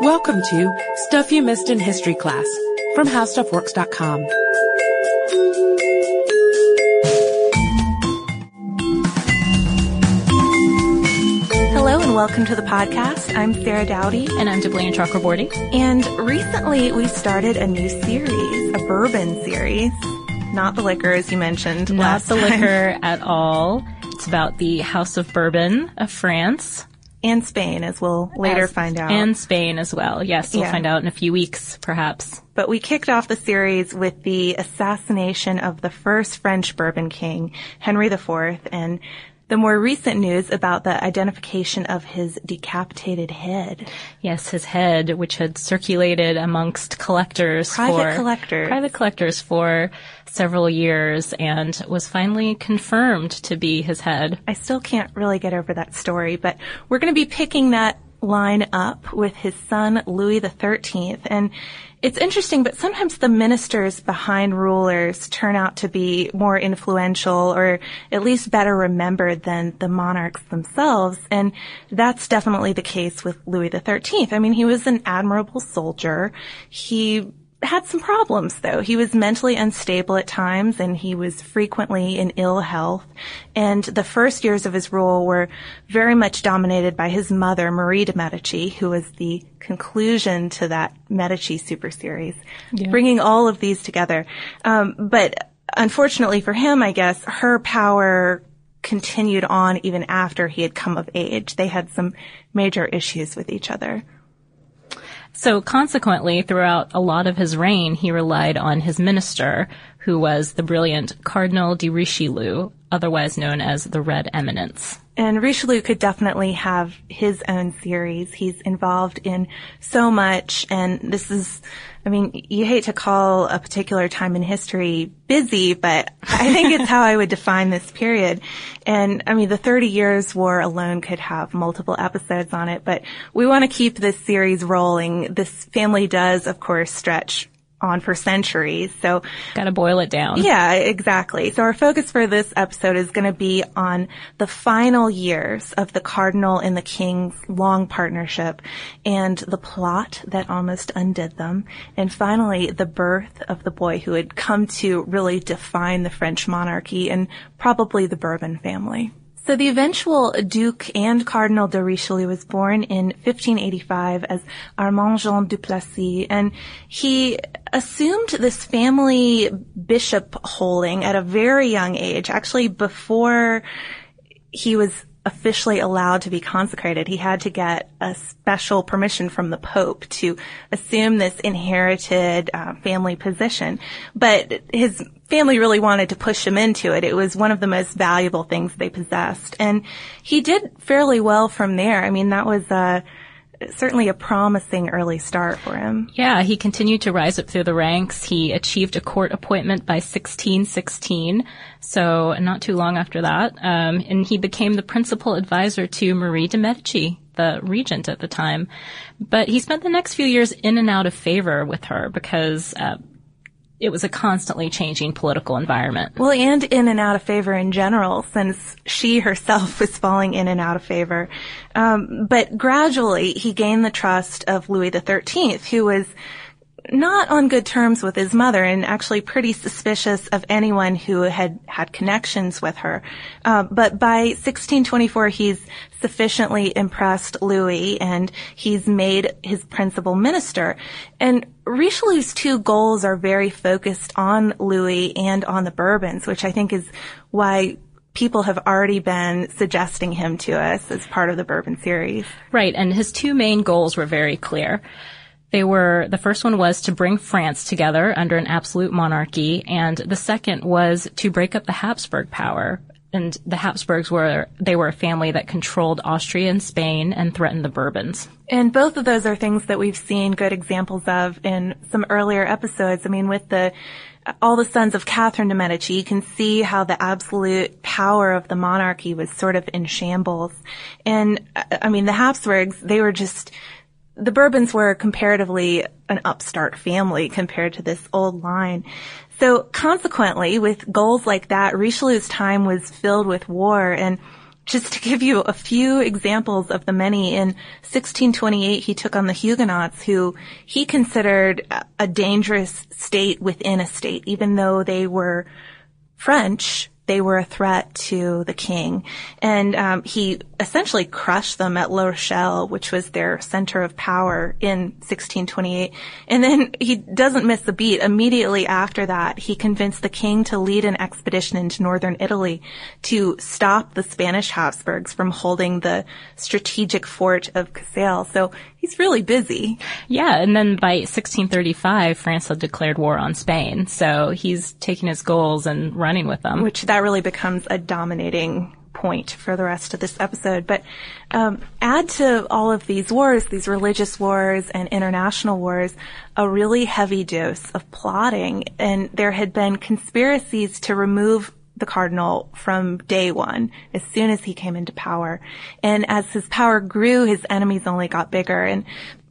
Welcome to Stuff You Missed in History Class from HowStuffWorks.com. Hello and welcome to the podcast. I'm Sarah Dowdy. And I'm Deblina Chakraborty. And recently we started a new series, a bourbon series. Not the liquor as you mentioned Not last the time. liquor at all. It's about the House of Bourbon of France. And Spain, as we'll later As- find out. And Spain as well. Yes, we'll Yeah. find out in a few weeks, perhaps. But we kicked off the series with the assassination of the first French bourbon king, Henry IV, and the more recent news about the identification of his decapitated head. Yes, his head, which had circulated amongst collectors Private for collectors. private collectors for several years, and was finally confirmed to be his head. I still can't really get over that story, but we're going to be picking that line up with his son Louis the 13th And it's interesting, but sometimes the ministers behind rulers turn out to be more influential or at least better remembered than the monarchs themselves. And that's definitely the case with Louis XIII. I mean, he was an admirable soldier. He had some problems though. He was mentally unstable at times and he was frequently in ill health. And the first years of his rule were very much dominated by his mother, Marie de Medici, who was the conclusion to that Medici super series, bringing all of these together. Um, but unfortunately for him, I guess, her power continued on even after he had come of age. They had some major issues with each other. So consequently, throughout a lot of his reign, he relied on his minister, who was the brilliant Cardinal de Richelieu, otherwise known as the Red Eminence. And Richelieu could definitely have his own series. He's involved in so much, and this is, I mean, you hate to call a particular time in history busy, but I think it's how I would define this period. And I mean, the Thirty Years' War alone could have multiple episodes on it, but we want to keep this series rolling. This family does, of course, stretch on for centuries. So Gotta boil it down. yeah, exactly. So our focus for this episode is going to be on the final years of the Cardinal and the King's long partnership and the plot that almost undid them. And finally, the birth of the boy who had come to really define the French monarchy and probably the Bourbon family. So the eventual Duke and Cardinal de Richelieu was born in 1585 as Armand Jean Duplessis, and he assumed this family bishop holding at a very young age, actually before he was officially allowed to be consecrated. He had to get a special permission from the Pope to assume this inherited uh, family position. But his family really wanted to push him into it. It was one of the most valuable things they possessed. And he did fairly well from there. I mean, that was uh, certainly a promising early start for him. Yeah, he continued to rise up through the ranks. He achieved a court appointment by 1616, so not too long after that. Um, and he became the principal advisor to Marie de Medici, the regent at the time. But he spent the next few years in and out of favor with her because uh, it was a constantly changing political environment. Well, and in and out of favor in general, since she herself was falling in and out of favor. Um, but gradually, he gained the trust of Louis XIII, who was not on good terms with his mother and actually pretty suspicious of anyone who had had connections with her. Uh, but by 1624, he's sufficiently impressed Louis and he's made his principal minister. And Richelieu's two goals are very focused on Louis and on the Bourbons, which I think is why people have already been suggesting him to us as part of the Bourbon series. Right, and his two main goals were very clear. They were, the first one was to bring France together under an absolute monarchy, and the second was to break up the Habsburg power. And the Habsburgs were, they were a family that controlled Austria and Spain and threatened the Bourbons. And both of those are things that we've seen good examples of in some earlier episodes. I mean, with the, all the sons of Catherine de Medici, you can see how the absolute power of the monarchy was sort of in shambles. And, uh, I mean, the Habsburgs, they were just, the Bourbons were comparatively an upstart family compared to this old line. So consequently, with goals like that, Richelieu's time was filled with war and just to give you a few examples of the many, in 1628 he took on the Huguenots who he considered a dangerous state within a state, even though they were French they were a threat to the king. And um, he essentially crushed them at La Rochelle, which was their center of power in 1628. And then he doesn't miss the beat. Immediately after that, he convinced the king to lead an expedition into northern Italy to stop the Spanish Habsburgs from holding the strategic fort of Casale. So he's really busy. Yeah, and then by 1635, France had declared war on Spain. So he's taking his goals and running with them. Which that really becomes a dominating point for the rest of this episode. But um, add to all of these wars, these religious wars and international wars, a really heavy dose of plotting. And there had been conspiracies to remove the cardinal from day one, as soon as he came into power. And as his power grew, his enemies only got bigger. And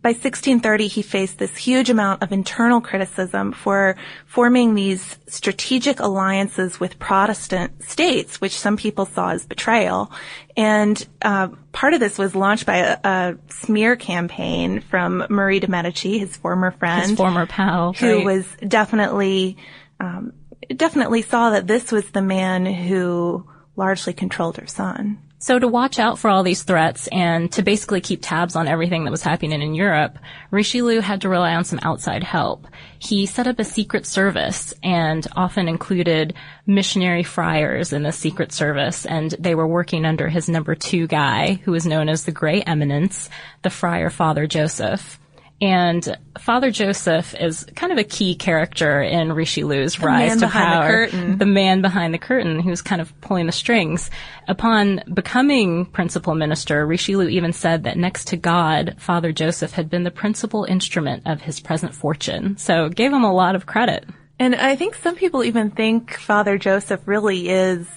by 1630, he faced this huge amount of internal criticism for forming these strategic alliances with Protestant states, which some people saw as betrayal. And uh, part of this was launched by a, a, smear campaign from Marie de Medici, his former friend, his former pal, who right. was definitely um, definitely saw that this was the man who largely controlled her son. So to watch out for all these threats and to basically keep tabs on everything that was happening in Europe, Richelieu had to rely on some outside help. He set up a secret service and often included missionary friars in the secret service and they were working under his number two guy who was known as the Grey Eminence, the friar Father Joseph. And Father Joseph is kind of a key character in Richelieu's the rise to power. The, the man behind the curtain who's kind of pulling the strings. Upon becoming principal minister, Richelieu even said that next to God, Father Joseph had been the principal instrument of his present fortune. So gave him a lot of credit. And I think some people even think Father Joseph really is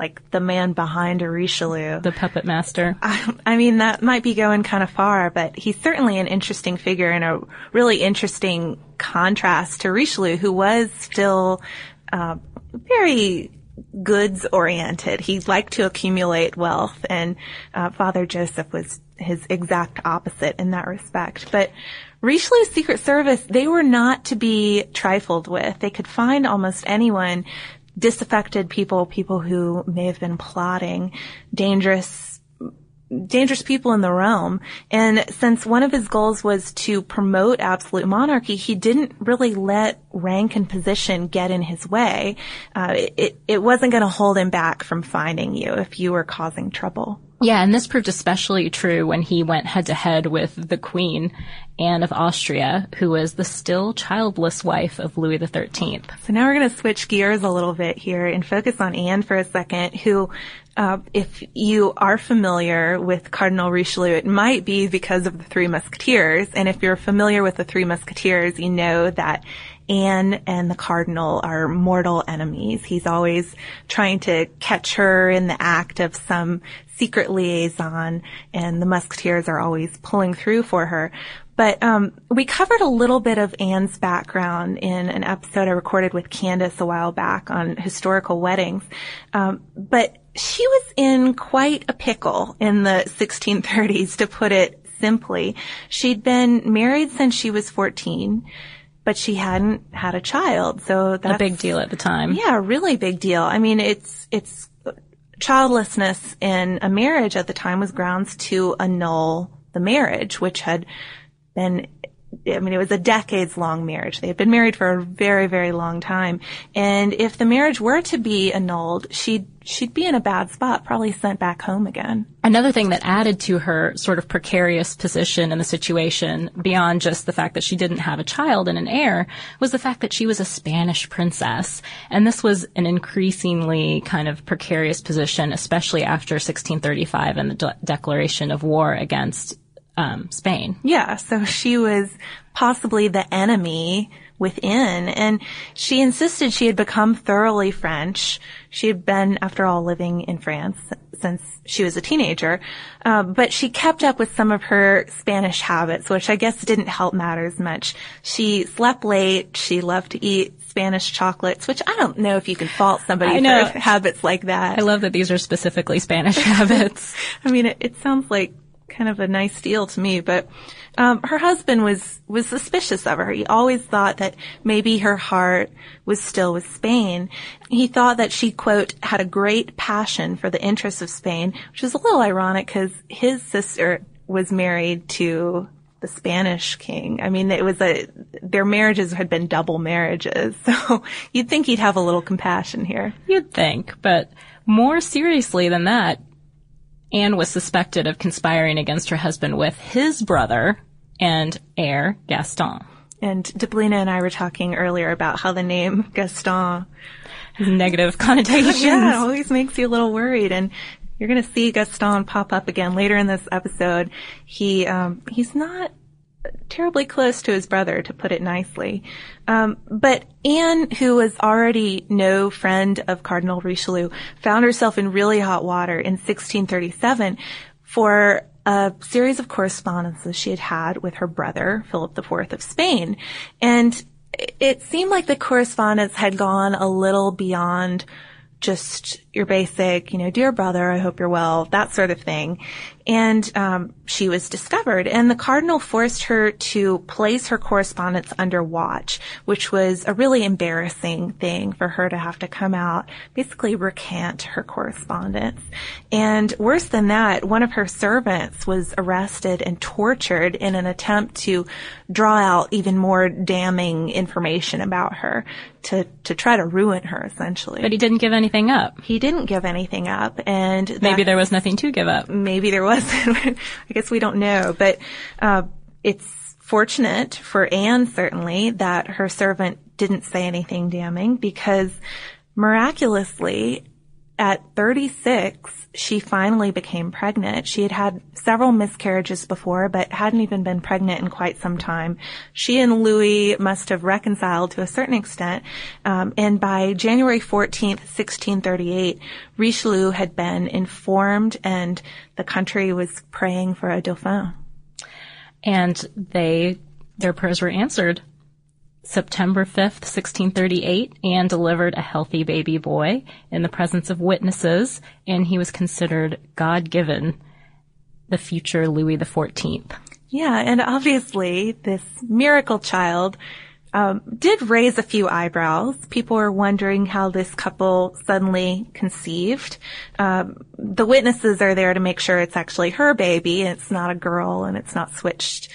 like the man behind a Richelieu. The puppet master. I, I, mean, that might be going kind of far, but he's certainly an interesting figure and a really interesting contrast to Richelieu, who was still uh, very goods oriented. He liked to accumulate wealth, and uh, Father Joseph was his exact opposite in that respect. But Richelieu's Secret Service, they were not to be trifled with. They could find almost anyone disaffected people, people who may have been plotting dangerous dangerous people in the realm. And since one of his goals was to promote absolute monarchy, he didn't really let rank and position get in his way. Uh, it, it wasn't going to hold him back from finding you if you were causing trouble. Yeah, and this proved especially true when he went head to head with the Queen, Anne of Austria, who was the still childless wife of Louis XIII. So now we're going to switch gears a little bit here and focus on Anne for a second, who, uh, if you are familiar with Cardinal Richelieu, it might be because of the Three Musketeers. And if you're familiar with the Three Musketeers, you know that Anne and the Cardinal are mortal enemies. He's always trying to catch her in the act of some secret liaison, and the Musketeers are always pulling through for her. But um, we covered a little bit of Anne's background in an episode I recorded with Candace a while back on historical weddings. Um, but she was in quite a pickle in the 1630s, to put it simply. She'd been married since she was 14 but she hadn't had a child. So that's a big deal at the time. Yeah, really big deal. I mean, it's, it's childlessness in a marriage at the time was grounds to annul the marriage, which had been I mean, it was a decades long marriage. They had been married for a very, very long time. And if the marriage were to be annulled, she'd, she'd be in a bad spot, probably sent back home again. Another thing that added to her sort of precarious position in the situation, beyond just the fact that she didn't have a child and an heir, was the fact that she was a Spanish princess. And this was an increasingly kind of precarious position, especially after 1635 and the de- declaration of war against um, Spain. Yeah, so she was possibly the enemy within, and she insisted she had become thoroughly French. She had been, after all, living in France since she was a teenager, uh, but she kept up with some of her Spanish habits, which I guess didn't help matters much. She slept late. She loved to eat Spanish chocolates, which I don't know if you can fault somebody for habits like that. I love that these are specifically Spanish habits. I mean, it, it sounds like kind of a nice deal to me, but um, her husband was was suspicious of her. He always thought that maybe her heart was still with Spain. He thought that she quote had a great passion for the interests of Spain, which is a little ironic because his sister was married to the Spanish king. I mean, it was a their marriages had been double marriages, so you'd think he'd have a little compassion here. You'd think, but more seriously than that, Anne was suspected of conspiring against her husband with his brother and heir, Gaston. And Deblina and I were talking earlier about how the name Gaston His negative connotations. yeah, it always makes you a little worried. And you're going to see Gaston pop up again later in this episode. He um, he's not terribly close to his brother, to put it nicely. Um, but Anne, who was already no friend of Cardinal Richelieu, found herself in really hot water in 1637 for a series of correspondences she had had with her brother, Philip IV of Spain. And it seemed like the correspondence had gone a little beyond just your basic, you know, dear brother, I hope you're well, that sort of thing. And um, she was discovered, and the cardinal forced her to place her correspondence under watch, which was a really embarrassing thing for her to have to come out, basically recant her correspondence. And worse than that, one of her servants was arrested and tortured in an attempt to draw out even more damning information about her to to try to ruin her, essentially. But he didn't give anything up. He didn't give anything up, and Maybe there was nothing to give up. maybe there wasn't. I guess we don't know, but uh, it's fortunate for Anne certainly that her servant didn't say anything damning because miraculously at 36 she finally became pregnant. She had had several miscarriages before, but hadn't even been pregnant in quite some time. She and Louis must have reconciled to a certain extent, um, and by January 14th, 1638, Richelieu had been informed, and the country was praying for a dauphin. And they, their prayers were answered. September 5th, 1638, Anne delivered a healthy baby boy in the presence of witnesses, and he was considered God-given the future Louis XIV. Yeah, and obviously this miracle child um, did raise a few eyebrows. People were wondering how this couple suddenly conceived. Um, the witnesses are there to make sure it's actually her baby, and it's not a girl, and it's not switched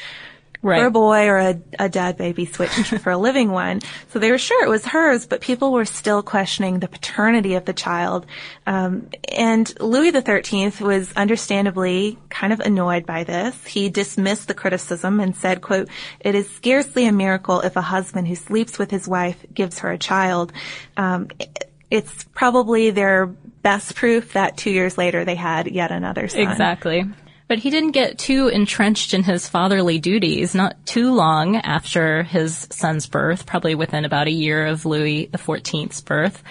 Right. for a boy or a, a dead baby switched for a living one. So they were sure it was hers, but people were still questioning the paternity of the child. Um, and Louis XIII was understandably kind of annoyed by this. He dismissed the criticism and said, quote, it is scarcely a miracle if a husband who sleeps with his wife gives her a child. Um, it's probably their best proof that two years later they had yet another son. Exactly. But he didn't get too entrenched in his fatherly duties not too long after his son's birth, probably within about a year of Louis XIV's birth.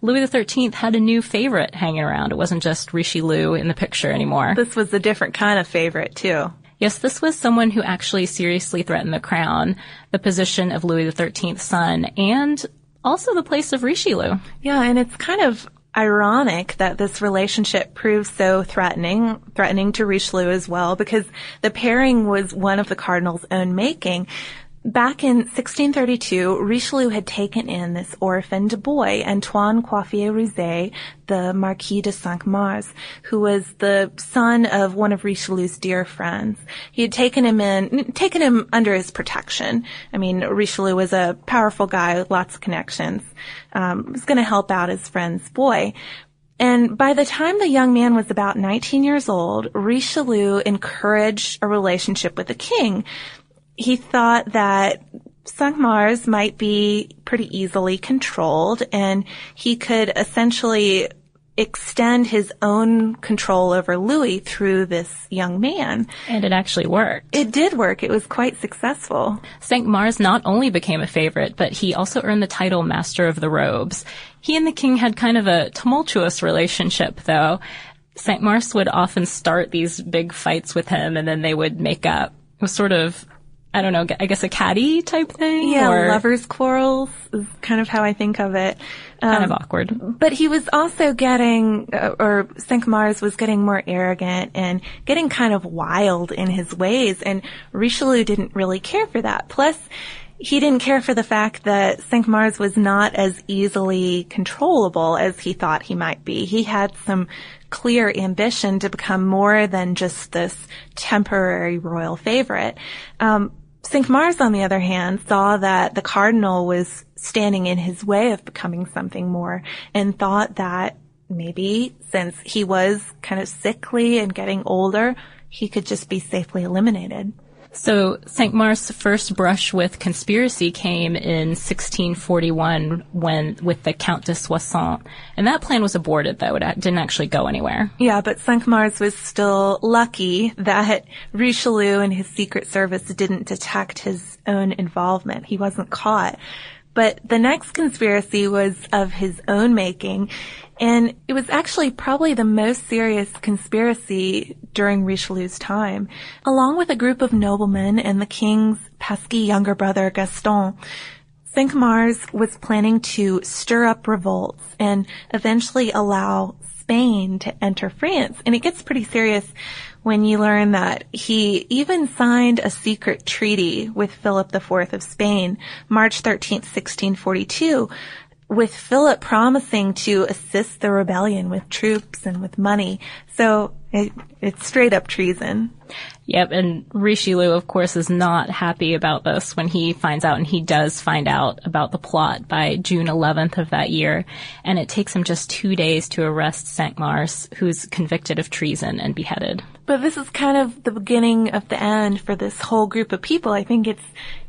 Louis XIII had a new favorite hanging around. It wasn't just Richelieu in the picture anymore. This was a different kind of favorite too. Yes, this was someone who actually seriously threatened the crown, the position of Louis XIII's son, and also the place of Richelieu. Yeah, and it's kind of ironic that this relationship proved so threatening, threatening to Richelieu as well, because the pairing was one of the cardinal's own making. Back in 1632, Richelieu had taken in this orphaned boy, Antoine Coiffier Ruzé, the Marquis de Cinq-Mars, who was the son of one of Richelieu's dear friends. He had taken him in, taken him under his protection. I mean, Richelieu was a powerful guy with lots of connections. Um, was going to help out his friend's boy. And by the time the young man was about 19 years old, Richelieu encouraged a relationship with the king. He thought that Cinq-Mars might be pretty easily controlled and he could essentially extend his own control over Louis through this young man. And it actually worked. It did work. It was quite successful. Cinq-Mars not only became a favorite, but he also earned the title Master of the Robes. He and the king had kind of a tumultuous relationship, though. Cinq-Mars would often start these big fights with him and then they would make up. It was sort of I don't know, I guess a caddy type thing? Yeah, or lovers quarrels is kind of how I think of it. kind Um, of awkward. But he was also getting, uh, or Cinq Mars was getting more arrogant and getting kind of wild in his ways, and Richelieu didn't really care for that. Plus, he didn't care for the fact that Cinq Mars was not as easily controllable as he thought he might be. He had some clear ambition to become more than just this temporary royal favorite. Um, Cinq Mars, on the other hand, saw that the cardinal was standing in his way of becoming something more and thought that maybe since he was kind of sickly and getting older, he could just be safely eliminated. So Cinq Mars' first brush with conspiracy came in 1641 when with the Count de Soissons, and that plan was aborted though; it didn't actually go anywhere. Yeah, but Cinq Mars was still lucky that Richelieu and his secret service didn't detect his own involvement. He wasn't caught. But the next conspiracy was of his own making, and it was actually probably the most serious conspiracy during Richelieu's time. Along with a group of noblemen and the king's pesky younger brother Gaston, Cinq Mars was planning to stir up revolts and eventually allow Spain to enter France. And it gets pretty serious when you learn that he even signed a secret treaty with Philip IV of Spain, March 13, 1642, with Philip promising to assist the rebellion with troops and with money. So it, it's straight up treason. Yep, and Richelieu, of course, is not happy about this when he finds out, and he does find out about the plot by June 11th of that year, and it takes him just two days to arrest Cinq Mars, who's convicted of treason and beheaded. But this is kind of the beginning of the end for this whole group of people. I think it's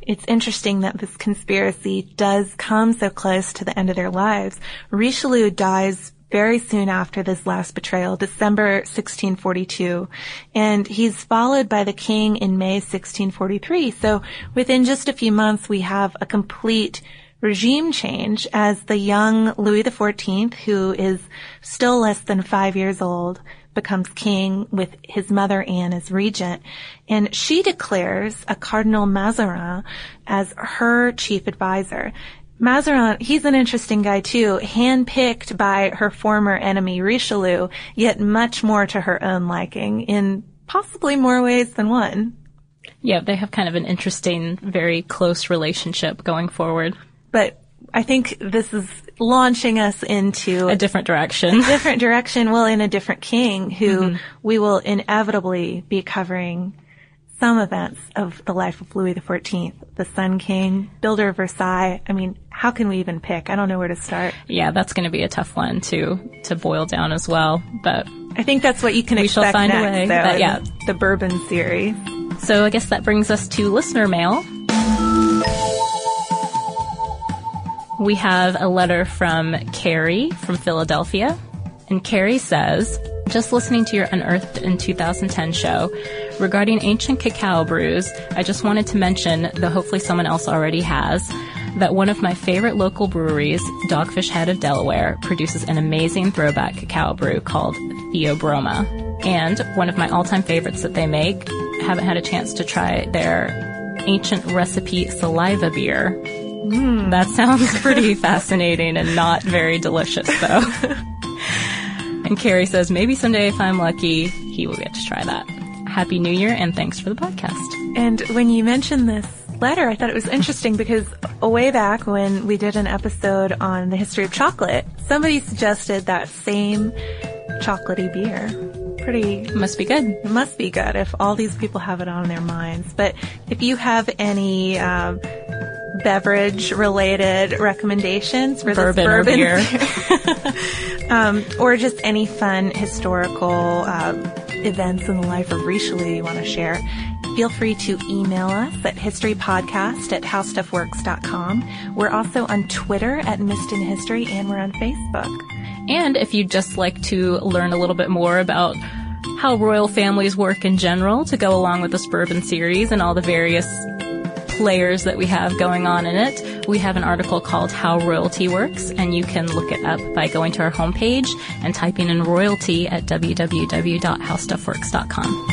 it's interesting that this conspiracy does come so close to the end of their lives. Richelieu dies very soon after this last betrayal, December 1642, and he's followed by the king in May 1643. So within just a few months, we have a complete regime change as the young Louis XIV, who is still less than five years old, becomes king with his mother Anne as regent, and she declares a Cardinal Mazarin as her chief advisor. Mazarin, he's an interesting guy too, handpicked by her former enemy Richelieu, yet much more to her own liking in possibly more ways than one. Yeah, they have kind of an interesting, very close relationship going forward. But I think this is launching us into A different direction. different direction, well, in a different king who mm-hmm. we will inevitably be covering some events of the life of Louis XIV, the Sun King, builder of Versailles. I mean, how can we even pick? I don't know where to start. yeah, that's going to be a tough one to to boil down as well. But I think that's what you can We shall expect find a way, though, but yeah. the Bourbon series. so I guess that brings us to listener mail. We have a letter from Carrie from Philadelphia. And Carrie says, just listening to your Unearthed in 2010 show regarding ancient cacao brews, I just wanted to mention, though hopefully someone else already has, that one of my favorite local breweries, Dogfish Head of Delaware, produces an amazing throwback cacao brew called Theobroma. And one of my all-time favorites that they make, haven't had a chance to try their ancient recipe saliva beer. That sounds pretty fascinating and not very delicious though. and Carrie says, maybe someday if I'm lucky, he will get to try that. Happy New Year and thanks for the podcast. And when you mentioned this letter, I thought it was interesting because way back when we did an episode on the history of chocolate, somebody suggested that same chocolatey beer. Pretty Must be good. It must be good if all these people have it on their minds. But if you have any um, beverage related recommendations for Bourbon this or bourbon beer. um, or just any fun historical um, events in the life of Richelieu you want to share, feel free to email us at historypodcast at howstuffworks.com. We're also on Twitter at Missed in History and we're on Facebook. And if you'd just like to learn a little bit more about how royal families work in general to go along with this bourbon series and all the various players that we have going on in it, we have an article called How Royalty Works, and you can look it up by going to our homepage and typing in royalty at www.howstuffworks.com.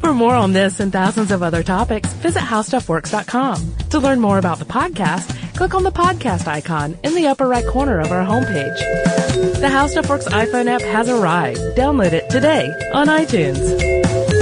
For more on this and thousands of other topics, visit howstuffworks.com. To learn more about the podcast, click on the podcast icon in the upper right corner of our homepage. The How Stuff Works iPhone app has arrived. Download it today on iTunes.